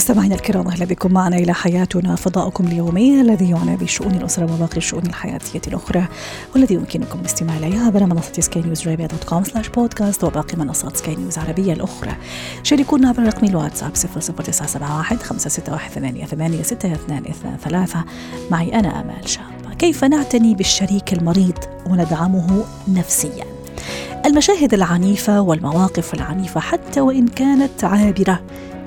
مستمعينا الكرام أهلا بكم معنا إلى حياتنا فضاؤكم اليومي الذي يعنى بشؤون الأسرة وباقي الشؤون الحياتية الأخرى والذي يمكنكم الاستماع اليه عبر منصة سكاي نيوز عربيه dot com slash podcast وباقي منصات سكاي نيوز العربية الأخرى. شاركونا عبر رقم الواتساب 00971 561 88 معي أنا آمال شاب. كيف نعتني بالشريك المريض وندعمه نفسيا؟ المشاهد العنيفة والمواقف العنيفة حتى وإن كانت عابرة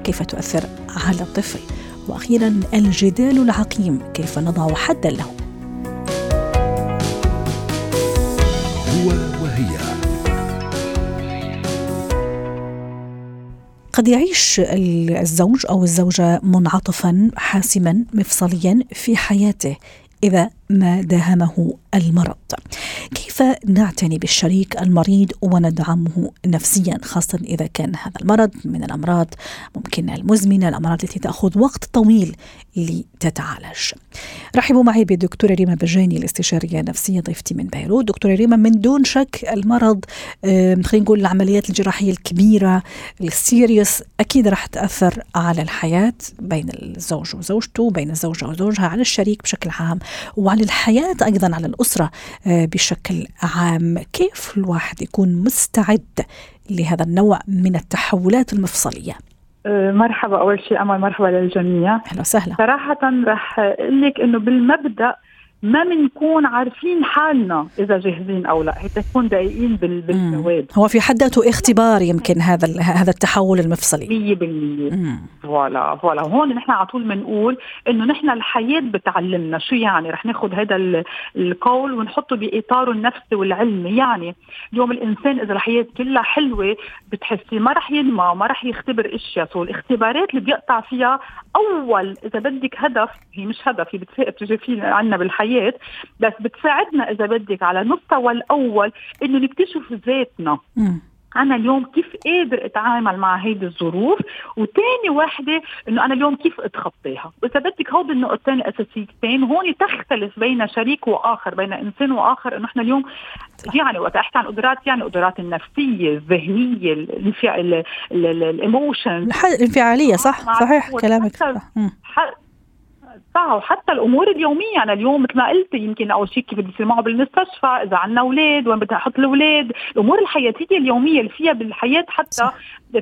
كيف تؤثر على الطفل؟ وأخيرا الجدال العقيم كيف نضع حدا له؟ هو وهي. قد يعيش الزوج أو الزوجة منعطفا حاسما مفصليا في حياته إذا ما داهمه المرض. كيف نعتني بالشريك المريض وندعمه نفسيا خاصة إذا كان هذا المرض من الأمراض ممكن المزمنة الأمراض التي تأخذ وقت طويل لتتعالج. رحبوا معي بالدكتورة ريما بجاني الاستشارية النفسية ضيفتي من بيروت. دكتورة ريما من دون شك المرض خلينا نقول العمليات الجراحية الكبيرة السيريوس أكيد راح تأثر على الحياة بين الزوج وزوجته بين الزوجة وزوجها على الشريك بشكل عام وعلى الحياة أيضا على الأسرة آه، بشكل عام كيف الواحد يكون مستعد لهذا النوع من التحولات المفصلية؟ آه، مرحبا. أول شيء أمل مرحبا للجميع. أهلا وسهلا. صراحة رح أقول لك إنه بالمبدأ ما بنكون عارفين حالنا إذا جاهزين أو لا. هي تكون دقيقين بالجواب هو في حد ذاته اختبار يمكن هذا هذا التحول المفصلي. 100% voilà voilà. هون نحن على طول بنقول إنه نحن الحياة بتعلمنا شو يعني. رح ناخذ هذا القول ونحطه باطاره النفسي والعلمي يعني اليوم الإنسان إذا الحياة كلها حلوة بتحسي ما رح ينمى وما رح يختبر أشياء. سو الاختبارات اللي بيقطع فيها أول إذا بدك هدف هي مش هدف هي بتجي فينا عنا بالحياة الحياة بس بتساعدنا إذا بدك على المستوى الأول إنه نكتشف ذاتنا. أنا اليوم كيف قادر أتعامل مع هيدي الظروف؟ وتاني وحدة إنه أنا اليوم كيف اتخطاها وإذا بدك هود النقطتين الاساسيتين هون تختلف بين شريك وآخر بين إنسان وآخر إنه إحنا اليوم يعني وقت أحكي عن قدرات يعني قدرات النفسية الذهنية الايموشن الانفعالية صح؟ صحيح كلامك. صح وحتى الأمور اليومية. أنا اليوم مثل ما قلت يمكن أول شيء كيف بدي يصير معه بالمستشفى إذا عندنا أولاد وين بدي أحط الأولاد. الأمور الحياتية اليومية اللي فيها بالحياة حتى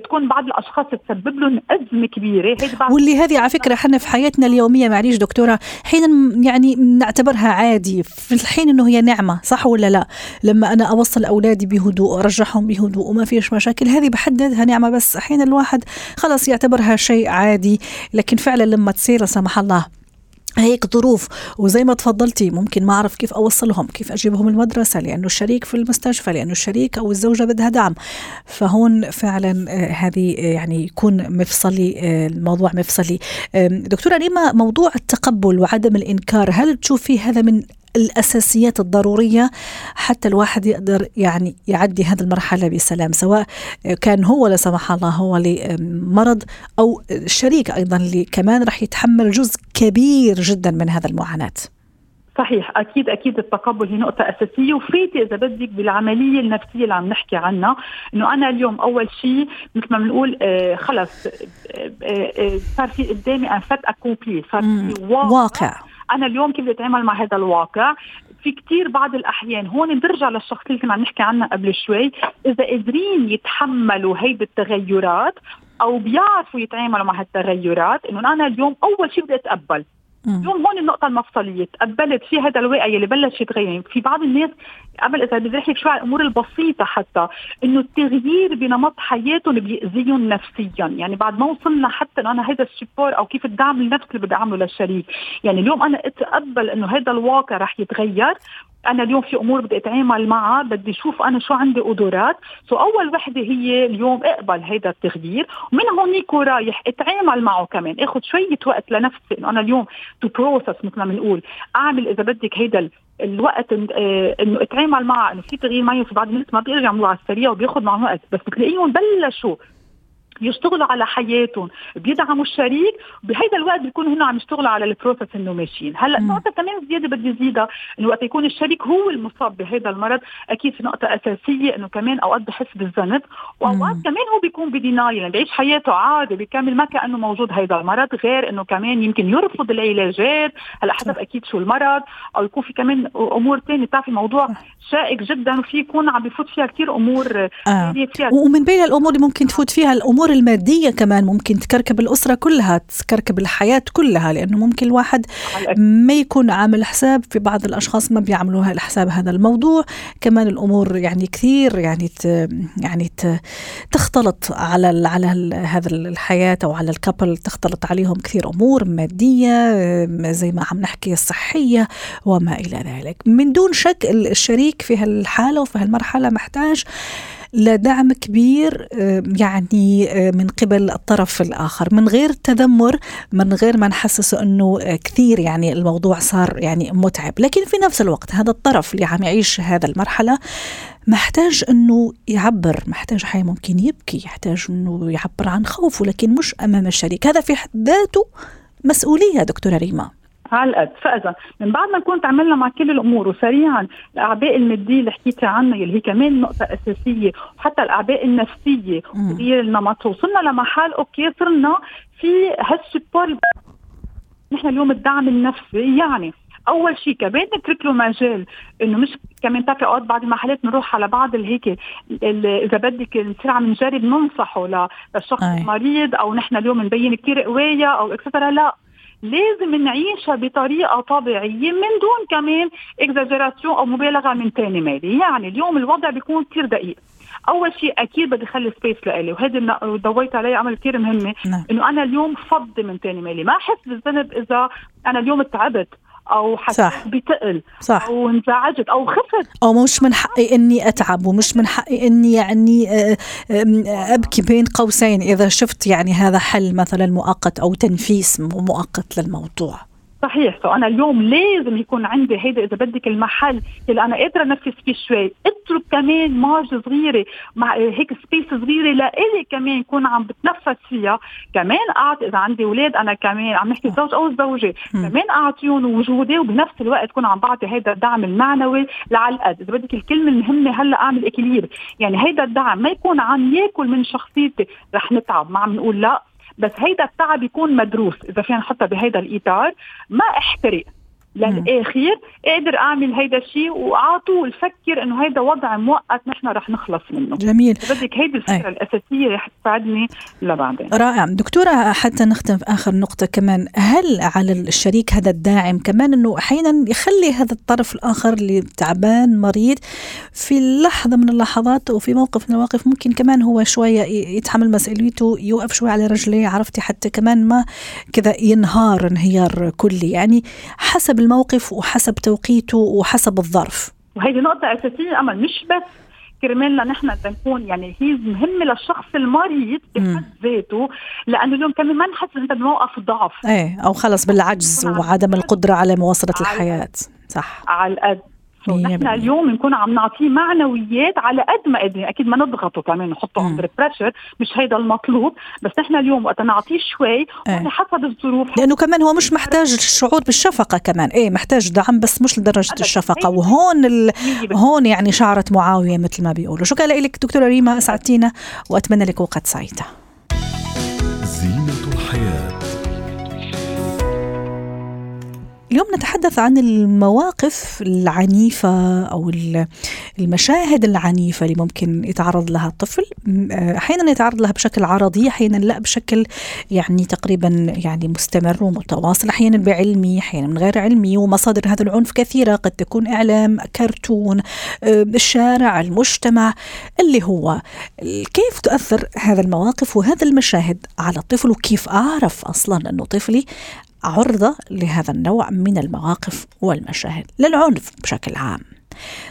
تكون بعض الأشخاص تسبب لهم أزمة كبيرة. واللي هذه على فكرة إحنا في حياتنا اليومية معليش دكتورة حين يعني نعتبرها عادي في الحين إنه هي نعمة صح ولا لا؟ لما أنا أوصل أولادي بهدوء أرجعهم بهدوء وما فيش مشاكل هذه بحد ذاتها نعمة بس. حين الواحد خلص يعتبرها شيء عادي لكن فعلا لما تصير لا سمح الله. هيك ظروف. وزي ما تفضلتي ممكن ما أعرف كيف أوصلهم كيف أجيبهم المدرسة؟ لأنه الشريك في المستشفى لأنه الشريك أو الزوجة بدها دعم. فهون فعلا آه، هذه آه، يعني يكون مفصلي آه، الموضوع مفصلي. دكتورة ريما موضوع التقبل وعدم الإنكار هل تشوفي هذا من الأساسيات الضرورية حتى الواحد يقدر يعني يعدي هذه المرحلة بسلام سواء كان هو لا سمح الله هو لمرض أو الشريك أيضا اللي كمان راح يتحمل جزء كبير جدا من هذا المعاناة. صحيح أكيد أكيد التقبل هي نقطة أساسية وفيتي إذا بدك بالعملية النفسية اللي عم نحكي عنها إنه أنا اليوم أول شيء مثل ما بنقول آه خلص آه آه, صار في قدامي انفت اكومبلي صار في واقع, واقع. أنا اليوم كيف بدي اتعامل مع هذا الواقع؟ في كتير بعض الأحيان هون بنرجع للشخص اللي كنا عم نحكي عنها قبل شوي. إذا قادرين يتحملوا هيدي التغيرات أو بيعرفوا يتعاملوا مع هالتغيرات إنه أنا اليوم أول شيء بدي أتقبل. اليوم هون النقطة المفصلية تقبلت في هذا الواقع اللي بلش يتغير. في بعض الناس قبل إذا بدي أحكي شوي على الأمور البسيطة حتى إنه التغيير بنمط حياتهم بيأذيهم نفسيا. يعني بعد ما وصلنا حتى إنه أنا هذا الشبور أو كيف الدعم النفسي اللي بدي أعمله للشريك يعني اليوم أنا أتقبل إنه هذا الواقع رح يتغير أنا اليوم في أمور بدي أتعامل معها بدي أشوف أنا شو عندي قدرات. سو أول وحدة هي اليوم أقبل هيدا التغيير ومن هونيك ورايح أتعامل معه كمان. آخذ شوية وقت لنفسي إنه أنا اليوم to process مثل ما بنقول أعمل إذا بدك هيدا الوقت آه، إنه أتعامل مع إنه في تغيير معي. في بعض الناس ما بيقدروا يعملوه على السريع وبياخذ معهم وقت. بس بتلاقيهم بلشوا يشتغلوا على حياتهم بيدعموا الشريك بهيدا الوقت بيكونوا هنا عم يشتغلوا على ال process إنه ماشيين. هلأ نقطة كمان زيادة بدي زيدها إنه وقت يكون الشريك هو المصاب بهذا المرض أكيد في نقطة أساسية إنه كمان أوقات بحس بالذنب وأوقات كمان هو بيكون ب denial يعني بيعيش حياته عادي بيكمل ما كأنه موجود هذا المرض غير إنه كمان يمكن يرفض العلاجات هلأ حسب أكيد شو المرض أو يكون في كمان أمور ثانية بتعرفي موضوع شائك جدا وفي يكون عم بفوت فيها كثير أمور آه. فيها. ومن بين الأمور اللي ممكن تفوت فيها الأمور المادية كمان ممكن تكركب الأسرة كلها تكركب الحياة كلها لأنه ممكن الواحد ما يكون عامل حساب في بعض الأشخاص ما بيعملوا الحساب هذا الموضوع. كمان الأمور يعني كثير يعني ت يعني ت تختلط على على هذا الحياة أو على الكابل تختلط عليهم كثير أمور مادية زي ما عم نحكي الصحية وما إلى ذلك. من دون شك الشريك في هالحالة وفي هالمرحلة محتاج لدعم كبير آه، يعني آه، من قبل الطرف الآخر. من غير تذمر من غير ما نحسسه أنه آه، كثير يعني الموضوع صار يعني متعب. لكن في نفس الوقت هذا الطرف اللي عم يعيش هذا المرحلة محتاج إنه يعبر محتاج حي ممكن يبكي يحتاج إنه يعبر عن خوفه لكن مش أمام الشريك. هذا في حد ذاته مسؤولية دكتورة ريما. على القد فإذا من بعد ما نكون تعملنا مع كل الأمور وسريعا الأعباء المادية اللي حكيتي عنها اللي هي كمان نقطة أساسية وحتى الأعباء النفسية تغيير النمط وصلنا لمحل okay صرنا في هال support. نحن اليوم الدعم النفسي يعني أول شيء كمان نترك له مجال إنه مش كمان تعرفي أوقات بعض المحلات نروح على بعض الهيك إذا بدك نصير عم نجرب ننصحه للشخص المريض أو نحن اليوم نبين كثير قوايا أو extra لا لازم نعيشها بطريقة طبيعية من دون كمان exagération أو مبالغة من ثاني ميلة. يعني اليوم الوضع بيكون كثير دقيق. أول شيء أكيد بدي اخلي space لإلي وهذه ضويت علي عمل كثير مهمة نعم. إنه أنا اليوم فضي من ثاني ميلة. ما احس بالذنب إذا أنا اليوم تعبت. أو حسيت بتقل صح. أو انزعجت أو خفت. أو مش من حقي إني أتعب ومش من حقي إني يعني آه، أبكي بين قوسين إذا شفت يعني هذا حل مثلا مؤقت أو تنفيس مؤقت للموضوع. صحيح. فانا اليوم لازم يكون عندي هيدا إذا بدك المحل اللي أنا قادرة أنفذ فيه شوي. اترك كمان marge صغيرة مع هيك space صغيرة لإلي كمان يكون عم بتنفس فيها. كمان اعطي إذا عندي أولاد أنا كمان عم نحكي زوج أو زوجة. كمان أعطيهم وجودي وبنفس الوقت كون عم بعطي هيدا الدعم المعنوي لعلى القد إذا بدك الكلمة المهمة هلأ أعمل équilibre يعني هيدا الدعم ما يكون عم ياكل من شخصيتي. رح نتعب. ما عم نقول لا. بس هيدا التعب يكون مدروس. إذا فينا نحطها بهيدا الإطار ما أحترق. للاخير قادر أعمل هيدا الشيء وأعطوا الفكر إنه هيدا وضع مؤقت نحن رح نخلص منه. جميل. بدك هيدي الفكرة أي. الأساسية رح تساعدني لبعدين. رائع. دكتورة حتى نختم في آخر نقطة كمان. هل على الشريك هذا الداعم كمان إنه أحيانا يخلي هذا الطرف الآخر اللي تعبان مريض في لحظة من اللحظات وفي موقف من المواقف ممكن كمان هو شوية يتحمل مسؤوليته يوقف شوي على رجليه عرفتي؟ حتى كمان ما كذا ينهار انهيار كلي. يعني حسب الموقف وحسب توقيته وحسب الظرف. وهي نقطة أساسية أمل مش بس كرمالنا نحن نكون يعني هي مهمه للشخص المريض بحد ذاته لأنه اليوم كمان ما نحس أنت بموقف ضعف. إيه أو خلص بالعجز وعدم القدرة على مواصلة الحياة. صح. على القد نحن اليوم نكون عم نعطيه معنويات على قد ما قادرين أكيد ما نضغطه كمان نحطه under pressure مش هيدا المطلوب. بس نحن اليوم وقت نعطيه شوي إيه. حسب الظروف. لأنه كمان هو مش محتاج الشعور بالشفقة كمان. إيه محتاج دعم بس مش لدرجة الشفقة. وهون ال... هون يعني شعرت معاوية مثل ما بيقولوا. شكرا لك دكتورة ريما أسعدتينا وأتمنى لك وقت سعيد. اليوم نتحدث عن المواقف العنيفة أو المشاهد العنيفة اللي ممكن يتعرض لها الطفل. أحيانا يتعرض لها بشكل عرضي أحيانا لا بشكل يعني تقريبا يعني مستمر ومتواصل أحيانا بعلمي أحيانا من غير علمي ومصادر هذا العنف كثيرة قد تكون إعلام كرتون الشارع المجتمع اللي هو كيف تؤثر هذا المواقف وهذا المشاهد على الطفل وكيف أعرف أصلا أنه طفلي عرضة لهذا النوع من المواقف والمشاهد للعنف بشكل عام.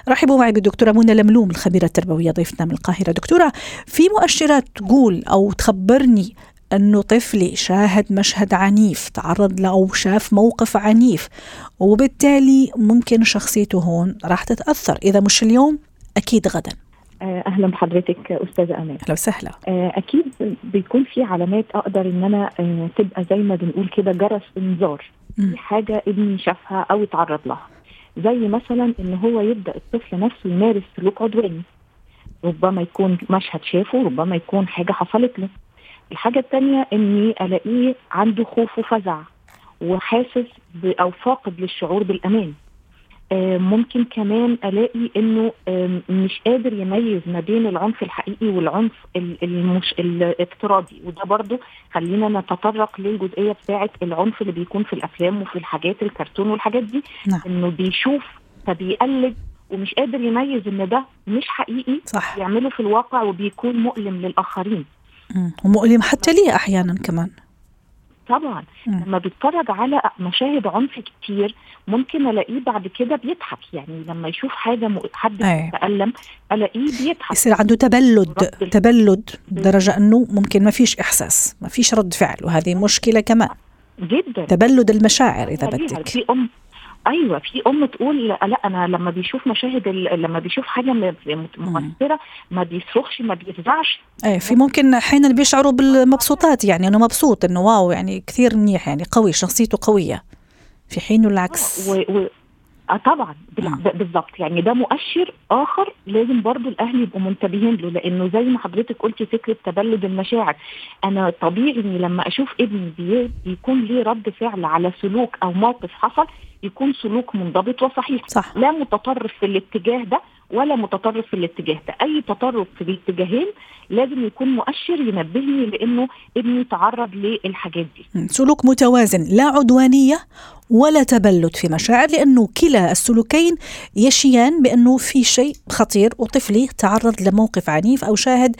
رحبوا معي بالدكتورة منى لملوم الخبيرة التربوية ضيفتنا من القاهرة. دكتورة في مؤشرات تقول أو تخبرني أنه طفلي شاهد مشهد عنيف تعرض له أو شاف موقف عنيف وبالتالي ممكن شخصيته هون راح تتأثر. إذا مش اليوم أكيد غدا. أهلا بحضرتك أستاذة أمان أهلا وسهلا. آه، أكيد بيكون في علامات أقدر إن أنا آه، تبقى زي ما بنقول كده جرس إنذار. حاجة ابني شافها أو اتعرض لها. زي مثلا إن هو يبدأ الطفل نفسه يمارس سلوك عدواني. ربما يكون مشهد شافه ربما يكون حاجة حصلت له. الحاجة الثانية إني ألاقيه عنده خوف وفزع وحاسس أو فاقد للشعور بالأمان. آه، ممكن كمان ألاقي إنه مش قادر يميز ما بين العنف الحقيقي والعنف المش... الافتراضي. وده برضو خلينا نتطرق للجزئية بتاعه العنف اللي بيكون في الأفلام وفي الحاجات الكرتون والحاجات دي. نعم. إنه بيشوف فبيقلد ومش قادر يميز إن ده مش حقيقي صح. يعمله في الواقع وبيكون مؤلم للآخرين. ومؤلم حتى لي أحيانا كمان. طبعا. م. لما بيتفرج على مشاهد عنف كتير ممكن ألاقيه بعد كده بيضحك. يعني لما يشوف حاجة حد يتالم ألاقيه بيضحك. يصير عنده تبلد تبلد بدرجه إنه ممكن ما فيش إحساس ما فيش رد فعل وهذه مشكلة كمان. جدا. تبلد المشاعر إذا بدك. في أم أيوه في أم تقول لا أنا لما بيشوف مشاهد لما بيشوف حاجة مؤثره ما بيصرخش ما بيفزعش إيه في ممكن أحيانا بيشعروا بالمبسوطات يعني إنه مبسوط إنه واو يعني كثير منيح يعني قوي شخصيته قوية. في حين العكس. و... و... آه طبعا بالظبط. يعني ده مؤشر آخر لازم برضو الأهل يبقوا منتبهين له لأنه زي ما حضرتك قلتي فكرة تبلد المشاعر. أنا طبيعي إني لما أشوف ابني بي... بيكون ليه رد فعل على سلوك أو موقف حصل يكون سلوك منضبط وصحيح. صح. لا متطرف في الاتجاه ده ولا متطرف في الاتجاه ده. أي تطرف في الاتجاهين لازم يكون مؤشر ينبهني لأنه ابني تعرض للحاجات دي. سلوك متوازن لا عدوانية ولا تبلد في مشاعر لأنه كلا السلوكين يشيان بأنه في شيء خطير وطفلي تعرض لموقف عنيف أو شاهد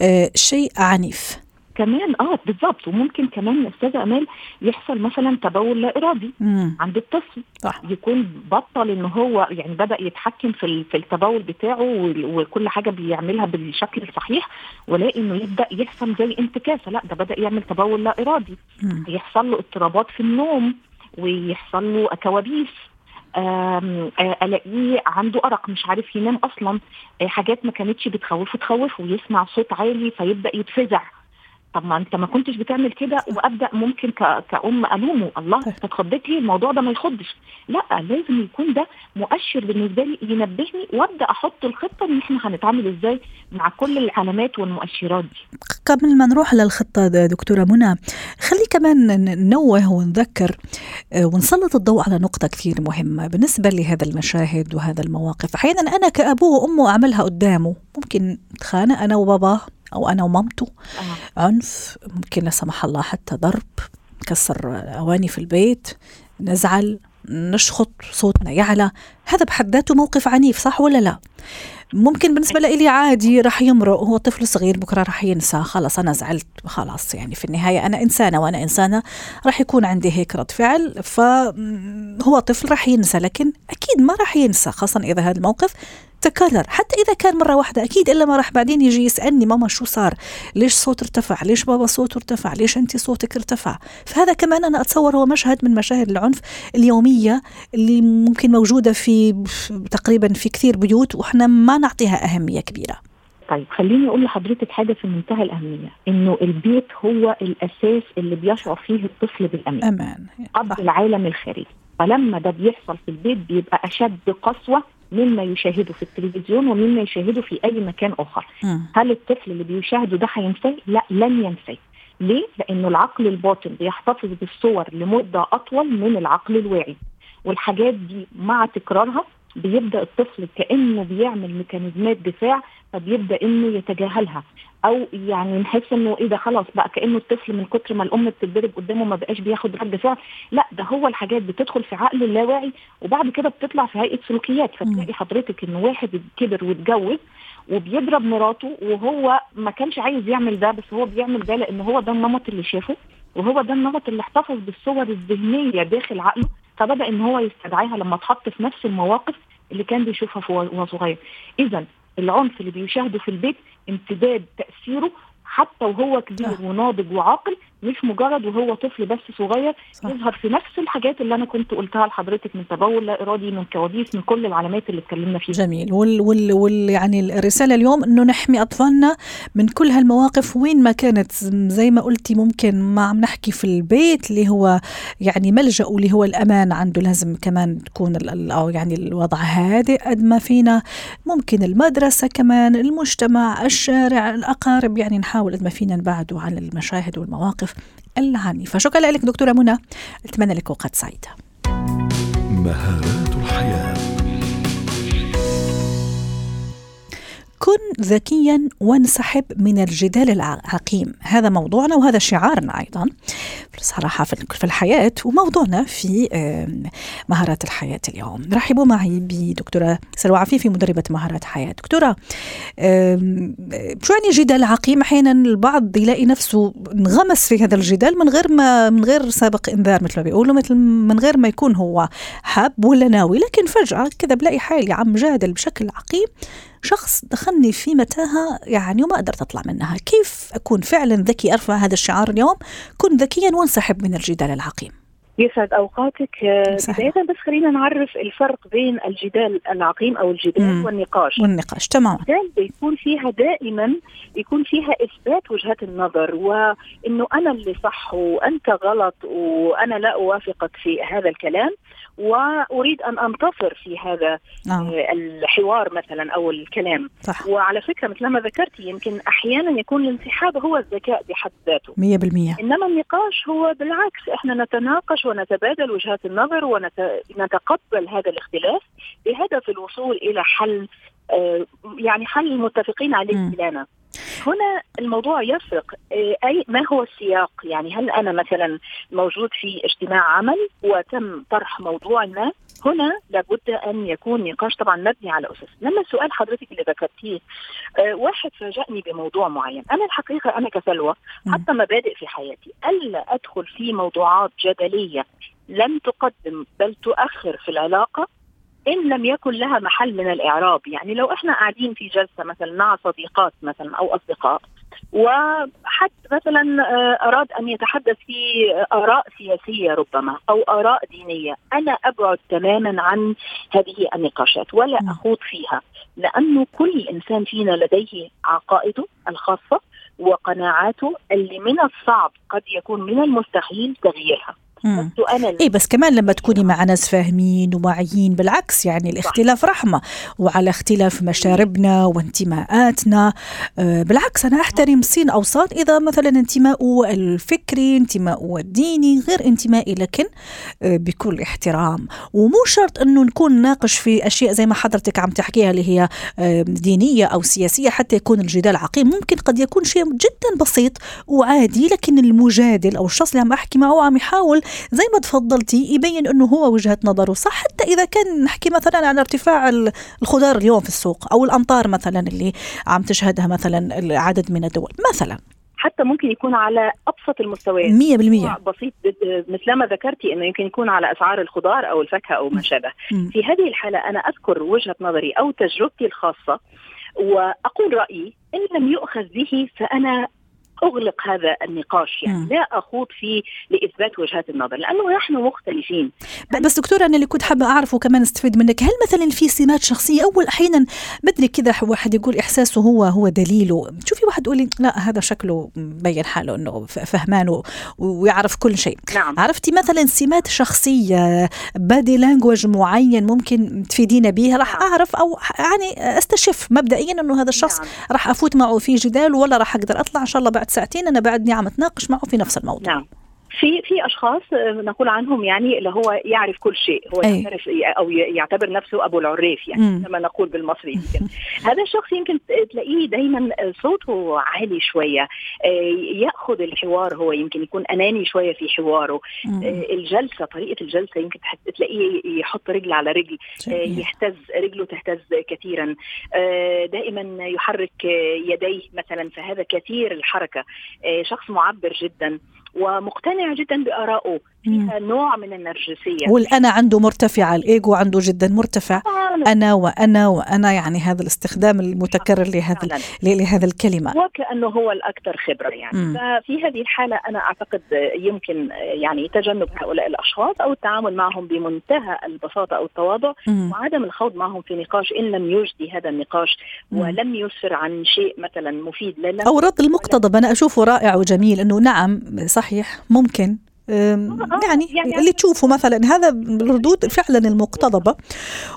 آه شيء عنيف. كمان آه بالظبط وممكن كمان استاذه أمال يحصل مثلا تبول لا إرادي مم. عند الطفل. صح. يكون بطل إن هو يعني بدأ يتحكم في في التبول بتاعه وكل حاجة بيعملها بالشكل الصحيح ولاقي إنه يبدأ يحصل زي انتكاسة. لا ده بدأ يعمل تبول لا إرادي. مم. يحصل له اضطرابات في النوم ويحصل له كوابيس ألاقيه عنده أرق مش عارف ينام أصلا. حاجات ما كانتش بتخوفه تخوفه. ويسمع صوت عالي فيبدأ يتفزع. طب ما انت ما كنتش بتعمل كده وأبدأ ممكن كأم ألومه. الله انت اتخضيت ليه الموضوع ده ما يخضش. لا لازم يكون ده مؤشر بالنسبة لي ينبهني وأبدأ أحط الخطة إن إحنا هنتعامل إزاي مع كل العلامات والمؤشرات دي. قبل ما نروح للخطة دكتورة منى خلي كمان ننوه ونذكر آه، ونسلط الضوء على نقطة كثير مهمة بالنسبة لهذا المشاهد وهذا المواقف. أحيانا أنا كأبوه وأمه أعملها قدامه. ممكن نتخانق أنا وباباه؟ أو أنا ومامته. آه. عنف ممكن لا سمح الله حتى ضرب كسر أواني في البيت نزعل نشخط صوتنا يعلى. هذا بحد ذاته موقف عنيف صح ولا لا؟ ممكن بالنسبة لي عادي رح يمرق هو طفل صغير بكرة رح ينسى خلص أنا زعلت خلاص يعني في النهاية أنا إنسانة وأنا إنسانة رح يكون عندي هيك رد فعل فهو طفل رح ينسى لكن أكيد ما رح ينسى خاصة إذا هذا الموقف تكرر. حتى إذا كان مرة واحدة أكيد إلا ما راح بعدين يجي يسألني ماما شو صار؟ ليش صوت ارتفع؟ ليش بابا صوته ارتفع؟ ليش أنت صوتك ارتفع؟ فهذا كمان أنا أتصور هو مشهد من مشاهد العنف اليومية اللي ممكن موجودة في تقريبا في كثير بيوت وإحنا ما نعطيها أهمية كبيرة. طيب خليني أقول لحضرتك حاجة في منتهى الأهمية إنه البيت هو الأساس اللي بيشعر فيه الطفل بالأمان. أمان. قبل العالم الخارجي. فلما ده بيحصل في البيت بيبقى أشد قسوة مما يشاهده في التلفزيون ومما يشاهده في أي مكان آخر. م. هل الطفل اللي بيشاهده ده هينساه؟ لا لن ينساه. ليه؟ لأنه العقل الباطن بيحتفظ بالصور لمدة أطول من العقل الواعي. والحاجات دي مع تكرارها بيبدأ الطفل كأنه بيعمل ميكانيزمات دفاع فبيبدأ إنه يتجاهلها. أو يعني نحس إنه إيه ده خلاص بقى كأنه الطفل من كتر ما الأم بتتضرب قدامه ما بقاش بياخد رد فعل لا ده هو الحاجات بتدخل في عقل اللاواعي وبعد كده بتطلع في هيئة سلوكيات. فتلاقي حضرتك انه واحد كبر واتجوز وبيضرب مراته وهو ما كانش عايز يعمل ده بس هو بيعمل ده لأن هو ده النمط اللي شافه وهو ده النمط اللي احتفظ بالصور الذهنية داخل عقله. فبدأ إن هو يستدعيها لما اتحط في نفس المواقف اللي كان بيشوفها وهو صغير اذا العنف اللي بيشاهده في البيت امتداد تأثيره حتى وهو كبير. وناضج وعاقل مش مجرد وهو طفل بس صغير صح. يظهر في نفس الحاجات اللي أنا كنت قلتها لحضرتك من تبول لا إرادي من كوابيس من كل العلامات اللي اتكلمنا فيها. جميل. وال, وال, وال يعني الرسالة اليوم إنه نحمي أطفالنا من كل هالمواقف وين ما كانت. زي ما قلتي ممكن ما عم نحكي في البيت اللي هو يعني ملجأ اللي هو الأمان عنده. لازم كمان تكون أو يعني الوضع هادئ قد ما فينا. ممكن المدرسة كمان المجتمع الشارع الأقارب يعني نحاول قد ما فينا نبعده عن المشاهد والمواقف. العنيفة شكرا لك دكتورة منى. أتمنى لك وقت سعيد. مهارات كن ذكيا وانسحب من الجدال العقيم. هذا موضوعنا وهذا شعارنا أيضا صراحة في الحياة وموضوعنا في مهارات الحياة اليوم. رحبوا معي بدكتورة سلوى عفيفي مدربة مهارات حياة. دكتورة شو يعني جدال عقيم؟ أحيانا البعض يلاقي نفسه انغمس في هذا الجدال من غير ما من غير سابق إنذار مثل ما بيقولوا مثل من غير ما يكون هو حاب ولا ناوي. لكن فجأة كذا بلاقي حالي عم جادل بشكل عقيم. شخص دخلني في متاهة يعني وما قدرت أطلع منها. كيف أكون فعلا ذكي؟ أرفع هذا الشعار اليوم. كن ذكيا وانسحب من الجدال العقيم. يسعد أوقاتك. بدايه بس خلينا نعرف الفرق بين الجدال العقيم أو الجدال مم. والنقاش. والنقاش تمام الجدال بيكون فيها دائما يكون فيها إثبات وجهات النظر وإنه أنا اللي صح وأنت غلط وأنا لا أوافقك في هذا الكلام وأريد أن أنتصر في هذا آه. الحوار مثلا أو الكلام. صح. وعلى فكرة مثل ما ذكرتي يمكن أحيانا يكون الانسحاب هو الذكاء بحد ذاته. 100% إنما النقاش هو بالعكس إحنا نتناقش ونتبادل وجهات النظر ونتقبل هذا الاختلاف بهدف الوصول إلى حل آه، يعني حل متفقين عليه كلنا هنا الموضوع يفرق. آه، اي ما هو السياق؟ يعني هل أنا مثلا موجود في اجتماع عمل وتم طرح موضوع ما؟ هنا لابد أن يكون نقاش طبعا مبني على أسس. لما سؤال حضرتك اللي ذكرتيه آه واحد فاجأني بموضوع معين. أنا الحقيقة أنا كسلوى حتى مبادئ في حياتي. ألا أدخل في موضوعات جدلية لن تقدم بل تؤخر في العلاقة إن لم يكن لها محل من الإعراب. يعني لو إحنا قاعدين في جلسة مثلا مع صديقات مثلا أو أصدقاء وحد مثلا آه، أراد أن يتحدث في آراء سياسية ربما أو آراء دينية أنا أبعد تماما عن هذه النقاشات ولا أخوض فيها لأنه كل إنسان فينا لديه عقائده الخاصة وقناعاته اللي من الصعب قد يكون من المستحيل تغييرها. أنا اي بس كمان لما تكوني مع ناس فاهمين وواعيين بالعكس يعني الاختلاف صح. رحمة وعلى اختلاف مشاربنا وانتماءاتنا. آه بالعكس أنا أحترم سين أو صاد إذا مثلا انتماءه الفكري انتماءه الديني غير انتمائي لكن آه بكل احترام. ومو شرط إنه نكون ناقش في أشياء زي ما حضرتك عم تحكيها اللي هي آه دينية أو سياسية حتى يكون الجدال عقيم. ممكن قد يكون شيء جدا بسيط وعادي لكن المجادل أو الشخص اللي عم أحكي معه عم يحاول زي ما تفضلتي يبين إنه هو وجهة نظره صح. حتى إذا كان نحكي مثلا عن ارتفاع الخضار اليوم في السوق أو الأمطار مثلا اللي عم تشهدها مثلا عدد من الدول مثلا. حتى ممكن يكون على أبسط المستويات. 100% بسيط مثل ما ذكرتي إنه يمكن يكون على أسعار الخضار أو الفاكهة أو ما شابه. في هذه الحالة أنا أذكر وجهة نظري أو تجربتي الخاصة وأقول رأيي إن لم يؤخذ به فأنا أغلق هذا النقاش يعني م. لا أخوض فيه لإثبات وجهات النظر لأنه نحن مختلفين بس دكتورة أنا اللي كنت حابة اعرفه وكمان أستفيد منك هل مثلا في سمات شخصية اول أحيانا بدري كذا واحد يقول إحساسه هو هو دليله شوفي واحد يقول لا هذا شكله مبين حاله إنه فهمان ويعرف كل شيء نعم. عرفتي مثلا سمات شخصية بادي لانجوج معين ممكن تفيدينا بيها راح نعم. أعرف أو يعني أستشف مبدئيا إنه هذا الشخص نعم. راح أفوت معه في جدال ولا راح أقدر أطلع إن شاء الله بعد بعد ساعتين أنا بعدني عم أتناقش معه في نفس الموضوع. نعم. في في أشخاص آه، نقول عنهم يعني اللي هو يعرف كل شيء. هو أي. يعترف أو يعتبر نفسه أبو العريف يعني كما نقول بالمصري يمكن. هذا الشخص يمكن تلاقيه دايما صوته عالي شوية. آه، يأخذ الحوار هو يمكن يكون أناني شوية في حواره. آه، الجلسة طريقة الجلسة يمكن تلاقيه يحط رجل على رجل يهتز رجله تهتز كثيرا. دائما يحرك يديه مثلا فهذا كثير الحركة. شخص معبر جدا. ومقتنع جدا بارائه فيها نوع من النرجسية. والأنا عنده مرتفع الإيجو عنده جدا مرتفع. أنا وأنا وأنا يعني هذا الاستخدام المتكرر لهذا لهذا الكلمة. وكانه هو الأكثر خبرة يعني. م. ففي هذه الحالة أنا أعتقد يمكن يعني تجنب هؤلاء الأشخاص أو التعامل معهم بمنتهى البساطة أو التواضع م. وعدم الخوض معهم في نقاش إن لم يجدي هذا النقاش م. ولم يسفر عن شيء مثلا مفيد. لنا أو رد المقتضب. أنا أشوفه رائع وجميل. أنه نعم صحيح ممكن. يعني, يعني اللي تشوفه مثلا هذا الردود فعلا المقتضبة.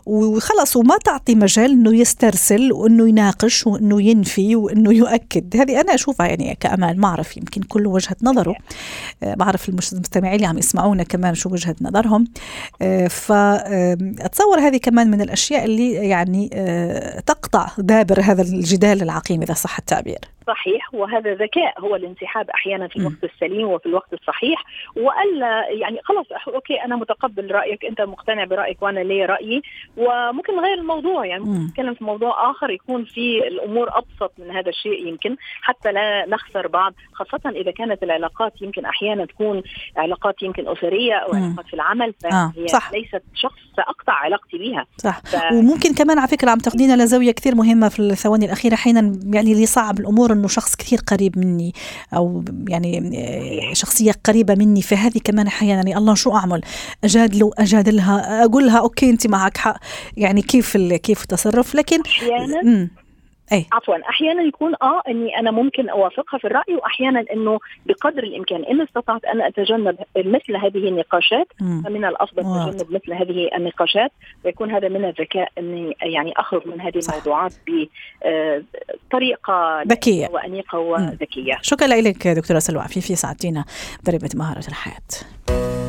وخلص وما تعطي مجال إنه يسترسل وإنه يناقش وإنه ينفي وإنه يؤكد. هذه أنا أشوفها يعني كامال ما أعرف يمكن كل وجهة نظره. بعرف المستمعين اللي عم يسمعونا كمان شو وجهة نظرهم. فاتصور هذه كمان من الأشياء اللي يعني تقطع دابر هذا الجدال العقيم إذا صح التعبير. صحيح. وهذا ذكاء هو الانسحاب أحيانا في الوقت السليم وفي الوقت الصحيح. وألا يعني خلاص أوكي أنا متقبل رأيك أنت مقتنع برأيك وأنا لي رأيي وممكن نغير الموضوع يعني ممكن نتكلم في موضوع آخر يكون في الأمور أبسط من هذا الشيء يمكن حتى لا نخسر بعض خاصة إذا كانت العلاقات يمكن أحيانا تكون علاقات يمكن أسرية أو مم. علاقات في العمل فهي آه. صح. ليست شخص ساقطع علاقتي بها صح ف... وممكن كمان على فكرة عم تاخذينا لزاوية كثير مهمة في الثواني الأخيرة أحيانا يعني اللي صعب الأمور إنه شخص كثير قريب مني أو يعني شخصية قريبة مني فهذه كمان أحيانا. يعني الله شو أعمل؟ اجادله أجادلها أقول لها أوكي أنت معك حق. يعني كيف كيف التصرف؟ لكن أحيانا أي. عفوا أحيانا يكون آه إني أنا ممكن أوافقها في الرأي واحيانا إنه بقدر الإمكان إن أستطعت أن أتجنب مثل هذه النقاشات مم. فمن الأفضل واحد. تجنب مثل هذه النقاشات ويكون هذا من الذكاء إني يعني أخرج من هذه صح. الموضوعات بطريقه آه، ذكية وأنيقة وذكية شكرا لك دكتورة سلوى عفيفي ساعدتينا مدربه مهارة الحياة